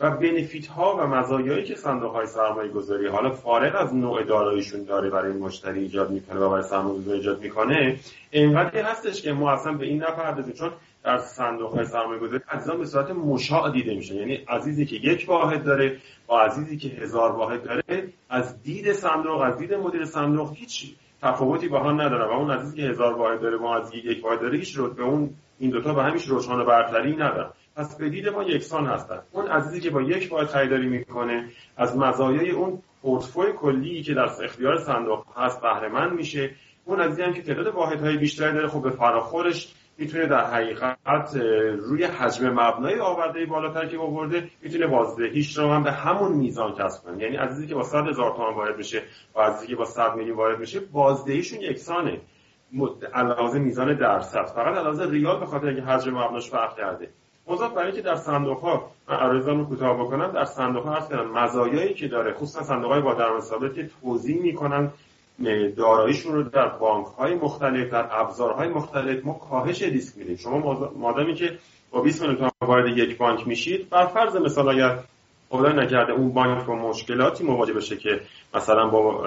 و بنفیت ها و مزایایی که صندوق های سرمایه گذاری حالا فارغ از نوع داراییشون داره برای مشتری ایجاد می‌کنه و برای سرمایه گذاری ایجاد می‌کنه اینقدر هستش که ما اصلا به این نپردازیم چون در صندوق های سرمایه گذاری عزیزان به صورت مشاع دیده میشه. یعنی عزیزی که یک واحد داره با عزیزی که هزار واحد داره از دید صندوق از دید مدیر صندوق هیچ تفاوتی با هم نداره و اون عزیزی که هزار واحد داره با عزیزی یک واحد داره هیچ به اون این دوتا به همیش روشان و برتری نداره پس به دید ما یکسان هستن. اون عزیزی که با یک واحد خریداری می‌کنه از مزایای اون پورتفوی کلی که در اختیار صندوق هست بهره میشه. اون عزیزی هم که تعداد واحدهای بیشتری داره خب به فراخورش می‌تونه در حقیقت روی حجم مبنای آورده بالاتر که آورده می‌تونه بازدهیش رو هم به همون میزان کسب کنه. یعنی عزیزی که با 100 هزار تومان وارد بشه و عزیزی که با 100 میلیون وارد بشه بازدهیشون یکسانه. علاوه میزان درصد. فقط علاوه ریال به خاطر اینکه حجم مبناش فرق کرده. مضاف برای که در صندوق ها من رو کوتاه بکنم در صندوق ها هست مزایایی که داره خصوصا صندوق های با درآمد ثابت توضیح می‌کنن داراییشون رو در بانک های مختلف در ابزارهای مختلف ما کاهش ریسک میدیم. شما مادامی که با 20 میلیون تومان وارد یک بانک میشید بر فرض مثال اگر خدا نکرده اون بانک با مشکلاتی مواجه بشه که مثلا با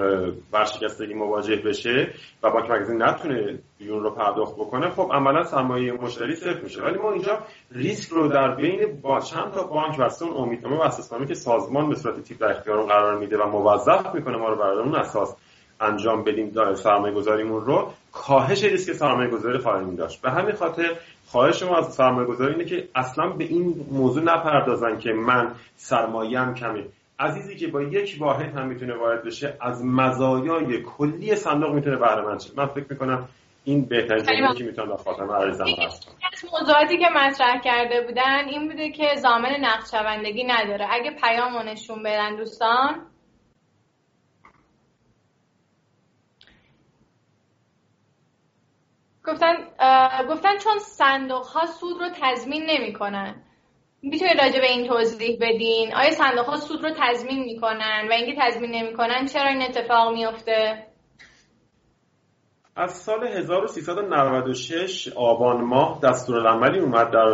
ورشکستگی مواجه بشه و بانک مرکزی نتونه بیون رو پرداخت بکنه خب عملا سرمایه مشتری صفر میشه. ولی ما اینجا ریسک رو در بین با چند تا بانک و اون امیدنامه و که سازمان به صورت تیپ در اختیار قرار میده و موظف می‌کنه ما رو بر اون اساس انجام بدیم سرمایه گذاریمون رو کاهش ریسک سرمایه گذاری خواهیم داشت. به همین خاطر خواهش ما از سرمایه گذاری اینه که اصلا به این موضوع نپردازن که من سرمایه‌ام کمه. عزیزی که با یک واحد هم می‌تونه وارد بشه از مزایای کلی صندوق می‌تونه بهره مند شه. من فکر می‌کنم این بهترین جمله که می‌تونم در خاطر عرضم هست. موضوعاتی که مطرح کرده بودن این بوده که زامن نقدشوندگی نداره. اگه پیامو نشون بدن دوستان گفتن گفتن چون صندوق ها سود رو تضمین نمی‌کنن. می‌تونید راجع به این توضیح بدین؟ آیا صندوق ها سود رو تضمین می‌کنن؟ و اینکه تضمین نمی‌کنن چرا این اتفاق میفته از سال 1396 آبان ماه دستورالعملی اومد در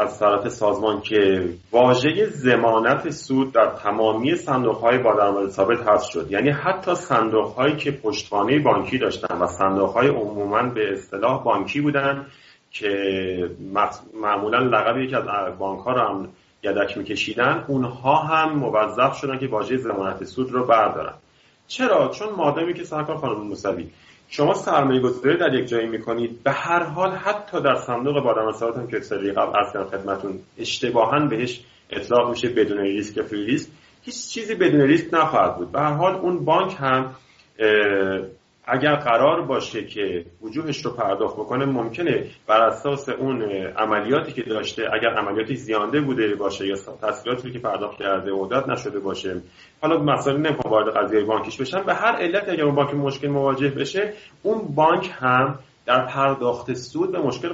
از طرف سازمان که واژه زمانت سود در تمامی صندوق های با درآمد ثابت حذف شد. یعنی حتی صندوق هایی که پشتوانه بانکی داشتن و صندوق های عموما به اصطلاح بانکی بودن که معمولا لقب یکی از بانک ها رو هم یدک میکشیدن اونها هم موظف شدن که واژه زمانت سود رو بردارن. چرا؟ چون مادامی که سرکار خانم موسوی شما سرمایه گذاری در یک جایی می‌کنید. به هر حال حتی در صندوق بادام هم که سری قبل از خدمتون اشتباها بهش اطلاق میشه بدون ریسک فری ریسک. هیچ چیزی بدون ریسک نخواهد بود. به هر حال اون بانک هم اگر قرار باشه که وجوهش رو پرداخت بکنه ممکنه بر اساس اون عملیاتی که داشته اگر عملیاتی زیانده بوده باشه یا تسهیلاتی که پرداخت کرده عدت نشده باشه حالا مثلا نمی‌خوام وارد قضیه بانکیش بشم به هر علت اگر اون بانک مشکل مواجه بشه اون بانک هم در پرداخت سود به مشکل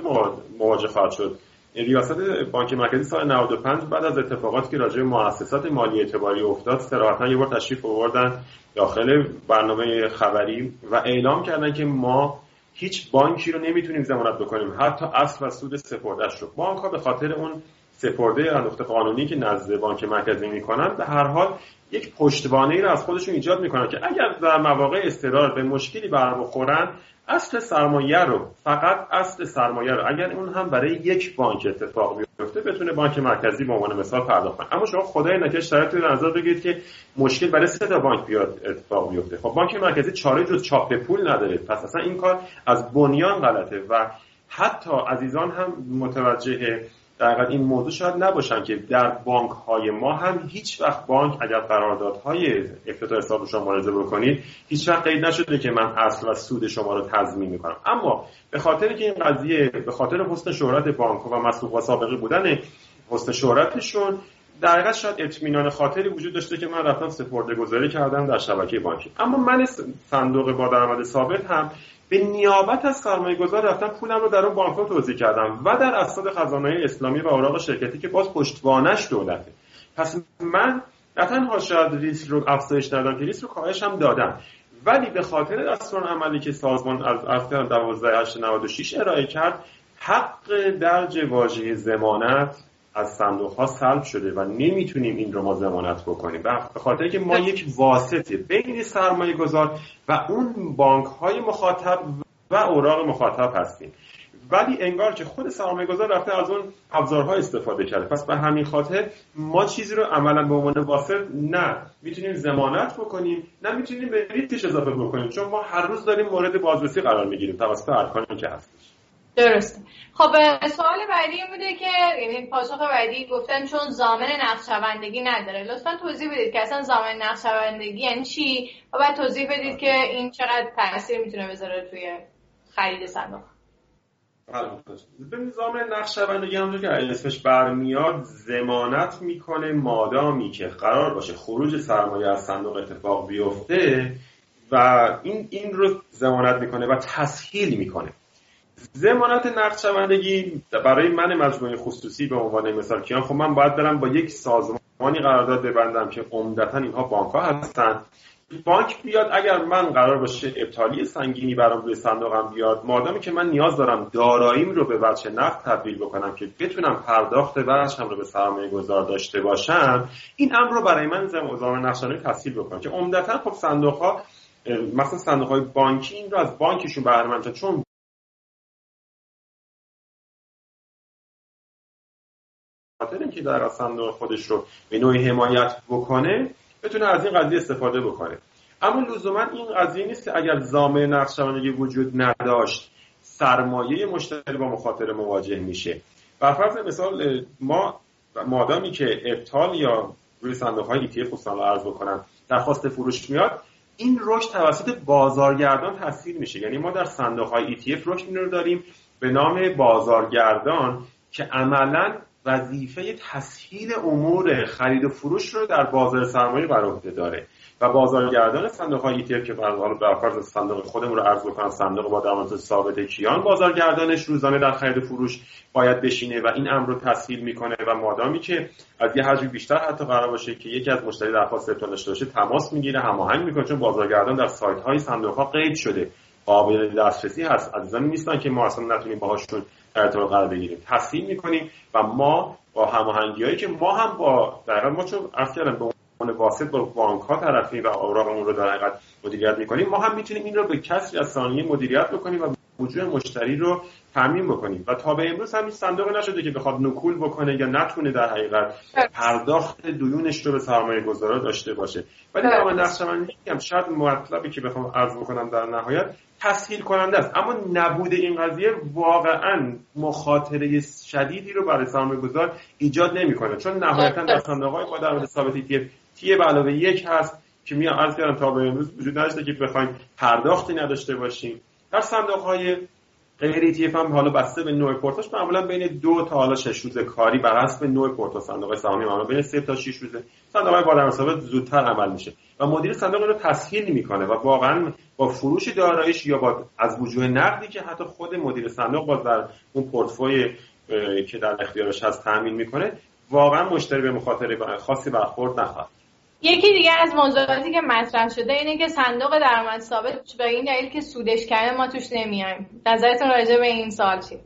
مواجه خواهد شد. ریاست بانک مرکزی سال 95 بعد از اتفاقاتی که راجع به مؤسسات مالی اعتباری افتاد صراحتا یه بار تشریف آوردن داخل برنامه خبری و اعلام کردن که ما هیچ بانکی رو نمی‌تونیم ضمانت بکنیم. حتی اصل و سود سپردهش رو. بانک ها به خاطر اون سپرده اندوخت قانونی که نزد بانک مرکزی می‌کنن به هر حال یک پشتوانه ای رو از خودشون ایجاد می‌کنن که اگر در مواقع استرار به مشکلی برمیخورن اصل سرمایه رو فقط اصل سرمایه رو. اگر اون هم برای یک بانک اتفاق بیفته بتونه بانک مرکزی به عنوان مثال پرداخت کنه. اما شما خدای نکرد شرایطی رو نظر بگیرید که مشکل برای سه تا بانک بیاد اتفاق بیفته. خب بانک مرکزی چاره جز چاپ پول نداره. پس اصلا این کار از بنیان غلطه و حتی عزیزان هم متوجه در این موضوع شاید نباشن که در بانک های ما هم هیچ وقت بانک اگر قراردادهای افتتاح حساب شما ملاحظه بکنید هیچ وقت قید نشده که من اصل و سود شما رو تضمین می‌کنم. اما به خاطر که این قضیه به خاطر حسن شهرت بانک و مسبوق سابقه بودن حسن شهرتشون در حقیقت شاید اطمینان خاطری وجود داشته که من رفتم سپرده گذاری کردم در شبکه بانکی. اما من صندوق با درآمد ثابت هم به نیابت از سرمایه گذار رفتم پولم رو در اون بانک توضیح کردم و در اسناد خزانه اسلامی و اوراق شرکتی که باز پشتوانش دولته. پس من نه تنها شاید ریسک رو افزایش دادم که ریسک رو کاهش هم دادم. ولی به خاطر دستور عملی که سازمان از افتر 12896 ارائه کرد حق درج واژه زمانت از صندوق ها سلب شده و نمی‌تونیم این رو ما زمانت بکنیم. به خاطر که ما یک واسطه بین سرمایه گذار و اون بانک های مخاطب و اوراق مخاطب هستیم. ولی انگار که خود سرمایه گذار رفته از اون ابزارها استفاده کرده. پس به همین خاطر ما چیزی رو عملا به عنوان واسط نه. می‌تونیم زمانت بکنیم نه می‌تونیم به ریتش اضافه بکنیم. چون ما هر روز داریم مورد بازرسی قرار می‌گیریم توسط ارکانی که هستش. درسته. خب سوال بعدی بوده که یعنی پاسخ بعدی گفتن چون زامن نقشبندگی نداره. لطفا توضیح بدید که اصلا زامن نقشبندگی یعنی چی؟ و بعد توضیح بدید که این چقدر تاثیر می‌تونه بذاره توی خرید صندوق. به نظام نقشبندگی همونجور که اسمش برمیاد زمانت می‌کنه مادامی که قرار باشه خروج سرمایه از صندوق اتفاق بیفته و این این رو زمانت می‌کنه و تسهیل می‌کنه. زمانت نقدشوندگی برای من مجموعه خصوصی به عنوان مثال کیان خب من باید برم با یک سازمانی قرارداد ببندم که عمدتا اینها بانک ها هستن. بانک بیاد اگر من قرار باشه ابطالی سنگینی برام روی صندوقم بیاد مادامی که من نیاز دارم داراییم رو به وجه نقد تبدیل بکنم که بتونم پرداخت وجهم رو به سرمایه گذار داشته باشم این امر رو برای من زمان نقشانه تسهیل بکنم که عمدتا خب صندوق ها مثلا صندوق های بانکی این رو از بانکشون بهره چون اینکه در صندوق خودش رو به نوعی حمایت بکنه بتونه از این قضیه استفاده بکنه. اما لزوما این قضیه نیست که اگر زامه نقشبندگی وجود نداشت سرمایه مشتری با مخاطر مواجه میشه. بر فرض مثال ما مادامی که ابطال یا روی صندوق های ETF خصوصا عرض بکنم درخواست فروش میاد این رشد توسط بازارگردان تاثیر میشه. یعنی ما در صندوق های ETF رشد رو داریم به نام بازارگردان که عملا وظیفه تسهیل امور خرید و فروش رو در بازار سرمایه بر عهده داره. و بازارگردان صندوق های ETF که حالا به فرض صندوق خودمون رو عرض بکنم صندوق با درآمد ثابت کیان بازارگردانش روزانه در خرید و فروش باید بشینه و این امر رو تسهیل می‌کنه و مادامی که از یه حجم بیشتر حتی قرار باشه که یکی از مشتری درخواست ابطال داشته باشه تماس می‌گیره هماهنگ می‌کنه چون بازارگردان در سایت های صندوق ها قید شده. قابل دسترسی هست. عزیزان نیستن که ما اصلا نتونیم باهاشون ارتباط قرار بگیریم. تسهیل می‌کنیم و ما با هماهنگی هایی که ما هم با در ما چون کردم به عنوان واسط با بانک ها طرفی و اوراقمون رو در حقیقت مدیریت می‌کنیم ما هم می‌تونیم این رو به کسری از ثانیه مدیریت بکنیم و وجود مشتری رو تامین بکنیم. و تا به امروز هم صندوق نشده که بخواد نکول بکنه یا نتونه در حقیقت پرداخت دیونش رو به سرمایه گذارا داشته باشه. ولی در نقش من میگم شاید مطلبی که بخوام عرض بکنم در نهایت تسهیل کننده است. اما نبود این قضیه واقعا مخاطره شدیدی رو برای سرمایه گذار ایجاد نمی‌کنه. چون نهایتا در صندوق های با درآمد ثابتی تی تی به علاوه یک هست که میان عرض کردم تا به امروز وجود نداشته که بخوایم پرداختی نداشته باشیم. در صندوق های غیر ETF هم حالا بسته به نوع پورتاش معمولا بین دو تا حالا شش روز کاری بر حسب نوع پورتا صندوق سهامی معمولا بین سه تا 6 روزه. صندوق های با زودتر عمل میشه و مدیر صندوق رو تسهیل می‌کنه و واقعا با فروش داراییش یا با از وجوه نقدی که حتی خود مدیر صندوق باز در اون پورتفوی که در اختیارش هست تامین می‌کنه واقعا مشتری به مخاطره خاصی برخورد نخواهد یکی دیگه از موضوعاتی که مطرح شده اینه که صندوق درآمد ثابت به این دلیل که سودش کرده ما توش نمیایم. نظرتون راجع به این سال چی؟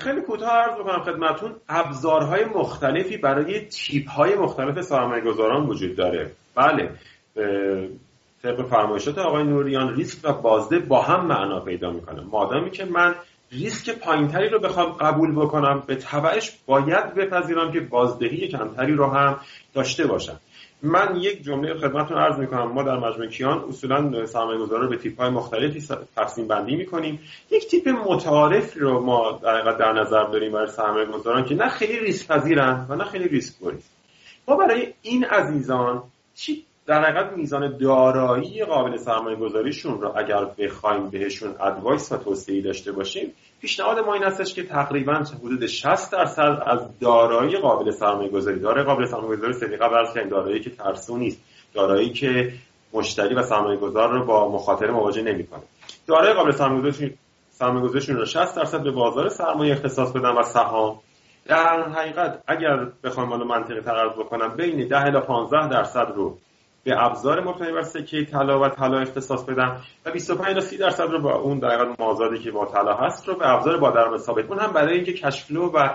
خیلی کوتاه عرض بکنم خدمتون. ابزارهای مختلفی برای تیپ های مختلف سرمایه گذاران وجود داره. بله طبق فرمایشات آقای نوریان ریسک و بازده با هم معنا پیدا می‌کنه. مادامی که من ریسک پایینتری رو بخوام قبول بکنم به تبعش باید بپذیرم که بازدهی کمتری رو هم داشته باشم. من یک جمله خدمتتون عرض می‌کنم. ما در مجموعه کیان اصولا سرمایه رو به تیپ های مختلفی تقسیم بندی می‌کنیم. یک تیپ متعارف رو ما در, در نظر داریم برای سرمایه گذاران که نه خیلی ریسک پذیرن و نه خیلی ریسک گریز ما برای این عزیزان چی در حقیقت میزان دارایی قابل سرمایه گذاریشون رو اگر بخوایم بهشون advice و توصیه داشته باشیم پیشنهاد ما این هستش که تقریبا حدود 60 درصد از دارایی قابل سرمایه گذاری دارایی قابل سرمایه گذاری سلیقه برز دارایی که ترسو نیست. دارایی که مشتری و سرمایه گذار رو با مخاطره مواجه نمی‌کنه. دارایی قابل سرمایه گذاریشون رو 60 درصد به بازار سرمایه اختصاص بدن و سهام. در حقیقت اگر بخوام منو منطقی تر بکنم بین 10 الی 15 درصد رو به ابزار مبتنی بر سکه طلا و طلا اختصاص بدم و 25 تا 30 درصد رو با اون در مازادی که با طلا هست رو به ابزار با درآمد ثابت اون هم برای اینکه کشفلو و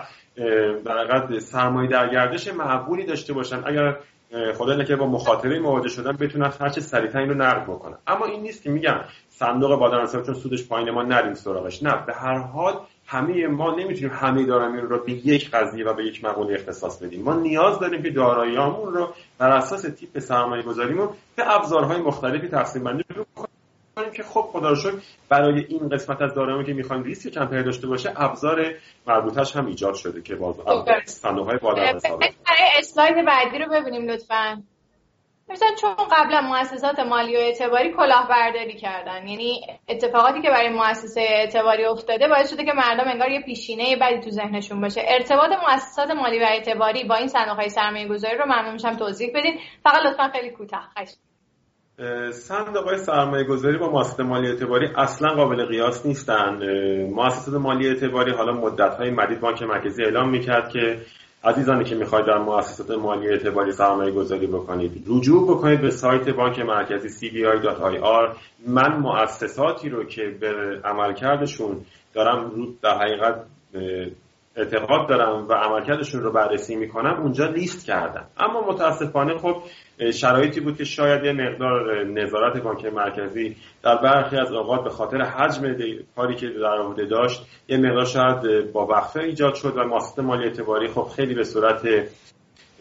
در سرمایه در گردش معقولی داشته باشن اگر خدا نکنه با مخاطره مواجه شدن بتونن هر چه سریعتر اینو نقد بکنن. اما این نیست که میگم صندوق درآمد چون سودش پایین ما نریم سراغش. نه به هر حال همه ما نمی‌تونیم همه دارایی رو به یک قضیه و به یک مقوله اختصاص بدیم. ما نیاز داریم که داراییامون رو بر اساس تیپ سرمایه گذاریمون به ابزارهای مختلفی تقسیم بندی کنیم که خب خدا رو برای این قسمت از دارایی که می‌خوایم ریسک کمتری داشته باشه ابزار مربوطش هم ایجاد شده که باز صندوق های بالا اسلاید بعدی رو ببینیم لطفاً. مثلا چون قبلا مؤسسات مالی و اعتباری کلاهبرداری کردن یعنی اتفاقاتی که برای مؤسسه اعتباری افتاده باعث شده که مردم انگار یه پیشینه بدی تو ذهنشون باشه. ارتباط مؤسسات مالی و اعتباری با این صندوق های سرمایه گذاری رو ممنون میشم توضیح بدین. فقط لطفا خیلی کوتاه. صندوق های سرمایه گذاری با مؤسسات مالی اعتباری اصلا قابل قیاس نیستن. مؤسسات مالی اعتباری حالا مدت های مدید بانک مرکزی اعلام می‌کرد که عزیزانی که می‌خواید در مؤسسات مالی اعتباری سرمایه گذاری بکنید رجوع بکنید به سایت بانک مرکزی cbi.ir من مؤسساتی رو که به عملکردشون دارم در حقیقت اعتقاد دارم و عملکردشون رو بررسی می‌کنم اونجا لیست کردم. اما متاسفانه خب شرایطی بود که شاید یه مقدار نظارت بانک مرکزی در برخی از اوقات به خاطر حجم کاری که در عهده داشت یه مقدار شاید با وقفه ایجاد شد و مؤسسات مالی اعتباری خب خیلی به صورت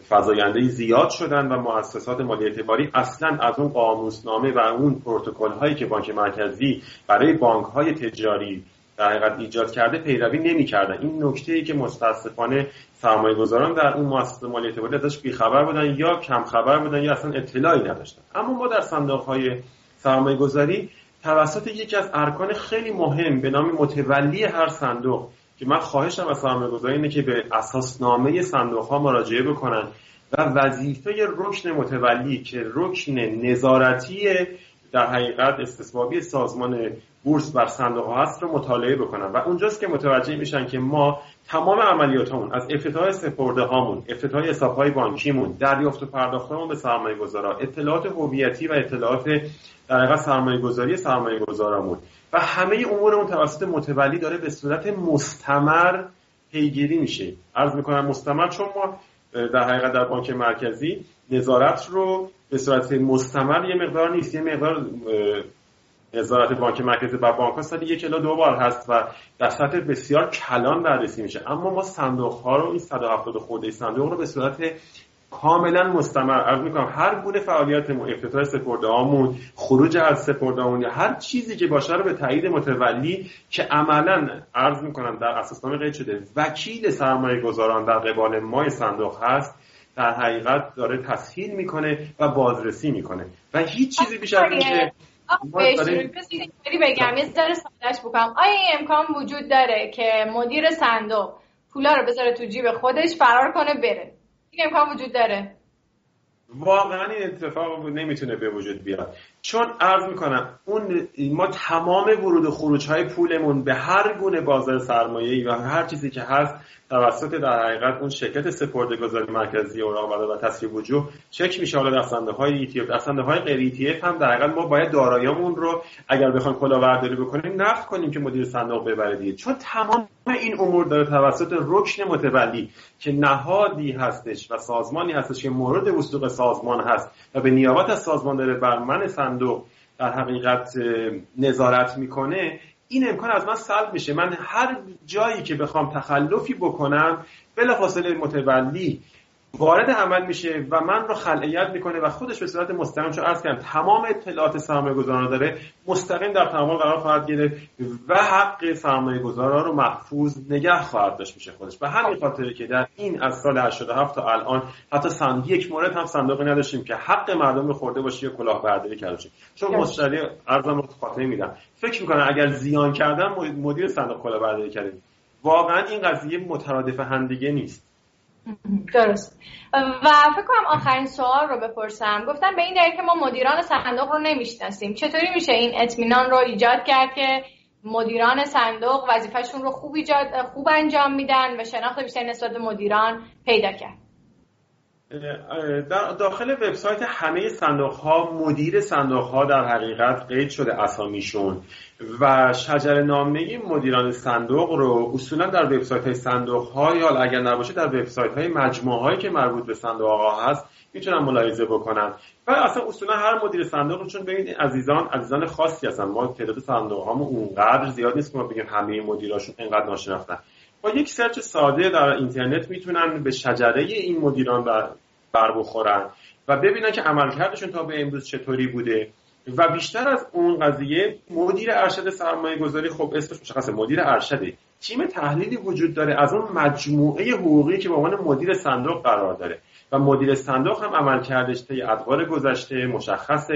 فضاینده زیاد شدن و مؤسسات مالی اعتباری اصلا از اون قاموسنامه و اون پروتکل هایی که بانک مرکزی برای بانک های تجاری در حقیقت ایجاد کرده پیروی نمی‌کردن. این نکته ای که متاسفانه سرمایه گذاران در اون مؤسسه مالی اعتباری ازش بیخبر بودن یا کم خبر بودن یا اصلا اطلاعی نداشتن. اما ما در صندوق های سرمایه گذاری توسط یکی از ارکان خیلی مهم به نام متولی هر صندوق که من خواهشم از سرمایه گذاری اینه که به اساسنامه صندوق ها مراجعه بکنن و وظیفه رکن متولی که رکن نظارتی در حقیقت استثبابی سازمان بورس بر صندوق ها هست رو مطالعه بکنن. و اونجاست که متوجه میشن که ما تمام عملیاتمون از افتتاح سپرده هامون افتتاح حساب های بانکیمون دریافت و پرداختمون به سرمایه گذارا اطلاعات هویتی و اطلاعات در سرمایه گذاری سرمایه گذارمون و همه امورمون توسط متولی داره به صورت مستمر پیگیری میشه. عرض می‌کنم مستمر چون ما در حقیقت در بانک مرکزی نظارت رو به صورت مستمر یه مقدار نیست. یه مقدار نظارت بانک مرکزی بر بانک ها سالی یک الا دو بار هست و در سطح بسیار کلان بررسی میشه. اما ما صندوق ها رو این 170 خورده صندوق رو به صورت کاملا مستمر عرض می‌کنم هر گونه فعالیتمون افتتاح سپرده هامون خروج از سپرده یا هر چیزی که باشه رو به تایید متولی که عملا عرض می‌کنم در اساسنامه قید شده وکیل سرمایه گذاران در قبال مای صندوق هست در حقیقت داره تسهیل می‌کنه و بازرسی می‌کنه. و هیچ چیزی بیش از اینکه بگم یه ذره سادهش بکنم. آیا این امکان وجود داره که مدیر صندوق پولا رو بذاره تو جیب خودش فرار کنه بره. این امکان وجود داره. واقعا این اتفاق نمی‌تونه به وجود بیاد. چون عرض می‌کنم اون ما تمام ورود و خروج های پولمون به هر گونه بازار سرمایه و هر چیزی که هست توسط در حقیقت اون شرکت سپرده گذاری مرکزی اوراق و تصفیه وجوه چک میشه حالا دستنده های ETF دستنده های غیر ETF هم در حقیقت ما باید داراییمون رو اگر بخوایم کلاهبرداری بکنیم نقد کنیم که مدیر صندوق ببره دیگه. چون تمام این امور داره توسط رکن متولی که نهادی هستش و سازمانی هستش که مورد وثوق سازمان هست و به نیابت از سازمان داره بر من در حقیقت نظارت می‌کنه این امکان از من سلب میشه. من هر جایی که بخوام تخلفی بکنم بلافاصله متولی وارد عمل میشه و من رو خلعیت می‌کنه و خودش به صورت مستقیم چون از کردم تمام اطلاعات سرمایه گذاران داره مستقیم در تعامل قرار خواهد گرفت و حق سرمایه گذاران رو محفوظ نگه خواهد داشت میشه خودش. به همین خاطره که در این از سال 87 تا الان حتی صندوق یک مورد هم صندوقی نداشتیم که حق مردم رو خورده باشه یا کلاهبرداری کرده باشه. چون مشتری ارزم رو خاطر میدم. فکر می‌کنم اگر زیان کردن مدیر صندوق کلاهبرداری کرده. واقعا این قضیه مترادف هم دیگه نیست. درست. و فکر کنم آخرین سوال رو بپرسم. گفتم به این دلیل که ما مدیران صندوق رو نمی‌شناسیم. چطوری میشه این اطمینان رو ایجاد کرد که مدیران صندوق وظیفهشون رو خوب خوب انجام میدن و شناخت بیشتری نسبت به مدیران پیدا کرد؟ داخل وبسایت همه صندوق ها مدیر صندوق ها در حقیقت قید شده اسامیشون و شجر نامه مدیران صندوق رو اصولا در وبسایت های صندوق ها یا اگر نباشه در وبسایت های مجموعه هایی که مربوط به صندوق ها هست می‌تونن ملاحظه بکنن. و اصلا اصولا هر مدیر صندوق چون ببینید عزیزان عزیزان خاصی هستن. ما تعداد صندوق هامون اونقدر زیاد نیست که ما بگیم همه مدیراشون اینقدر ناشناختن. با یک سرچ ساده در اینترنت می‌تونن به شجره این مدیران بر بخورن و ببینن که عملکردشون تا به امروز چطوری بوده و بیشتر از اون قضیه مدیر ارشد سرمایه گذاری خب اسمش مشخصه مدیر ارشده. تیم تحلیلی وجود داره از اون مجموعه حقوقی که به عنوان مدیر صندوق قرار داره و مدیر صندوق هم عمل کردش طی ادوار گذشته مشخص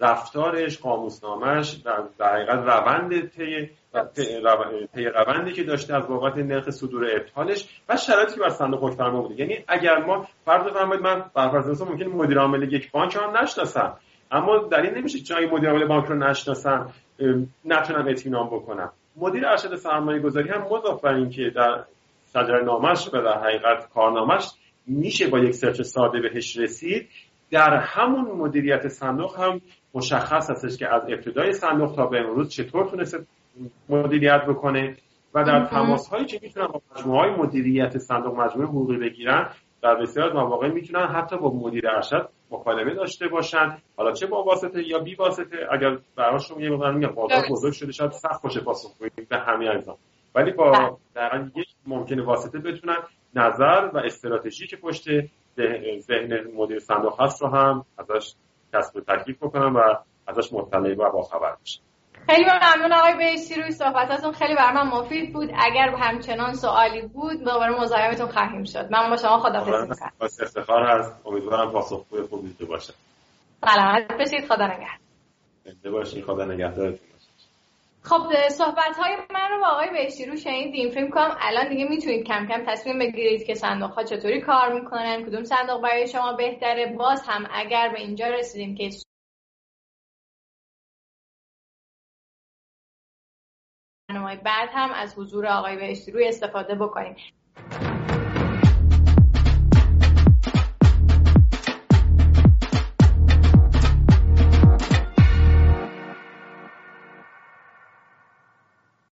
رفتارش قاموسنامهش در حقیقت روند طی طی روندی که داشته از بابت نرخ صدور ابطالش و شرایطی که بر صندوق حکم فرما بوده. یعنی اگر ما فرض بفرمایید من بر ممکن مدیر عامل یک بانک هم نشناسم. اما در این نمیشه چون مدیر عامل بانک رو نشناسم نتونم اطمینان بکنم. مدیر ارشد سرمایه گذاری هم مضاف بر اینکه در شجر نامش و در حقیقت کارنامش میشه با یک سرچ ساده بهش رسید. در همون مدیریت صندوق هم مشخص هستش که از ابتدای صندوق تا به امروز چطور تونسته مدیریت بکنه و در تماس هایی که می‌تونن با مجموعه های مدیریت صندوق مجموعه حقوقی بگیرن در بسیار از مواقع می‌تونن حتی با مدیر ارشد مکالمه داشته باشن. حالا چه با واسطه یا بی واسطه؟ اگر براشون یه مقدار میگم بازار بزرگ شده شاید سخت باشه پاسخ بدیم به همه عزیزان. ولی با بله. در یک ممکنه واسطه بتونن نظر و استراتژی که پشت ذهن مدیر صندوق هست رو هم ازش کسب تکلیف بکنن و ازش مطلع و باخبر بشن. خیلی ممنون آقای بیشتی روی صحبتاتون. خیلی بر من مفید بود. اگر همچنان سوالی بود دوباره مزاحمتون خواهیم شد. من با شما خداحافظی می‌کنم. افتخار هست. امیدوارم پاسخگوی خوبی باشه سلامت بشید خدا نگهدار. باشید خدا نگهدارتون خب صحبت های من رو با آقای بهشتی شنیدیم. فکر کنم الان دیگه می‌تونید کم کم تصمیم بگیرید که صندوق ها چطوری کار می‌کنن کدوم صندوق برای شما بهتره. باز هم اگر به اینجا رسیدیم که برنامه بعد هم از حضور آقای بهشتی روی استفاده بکنیم.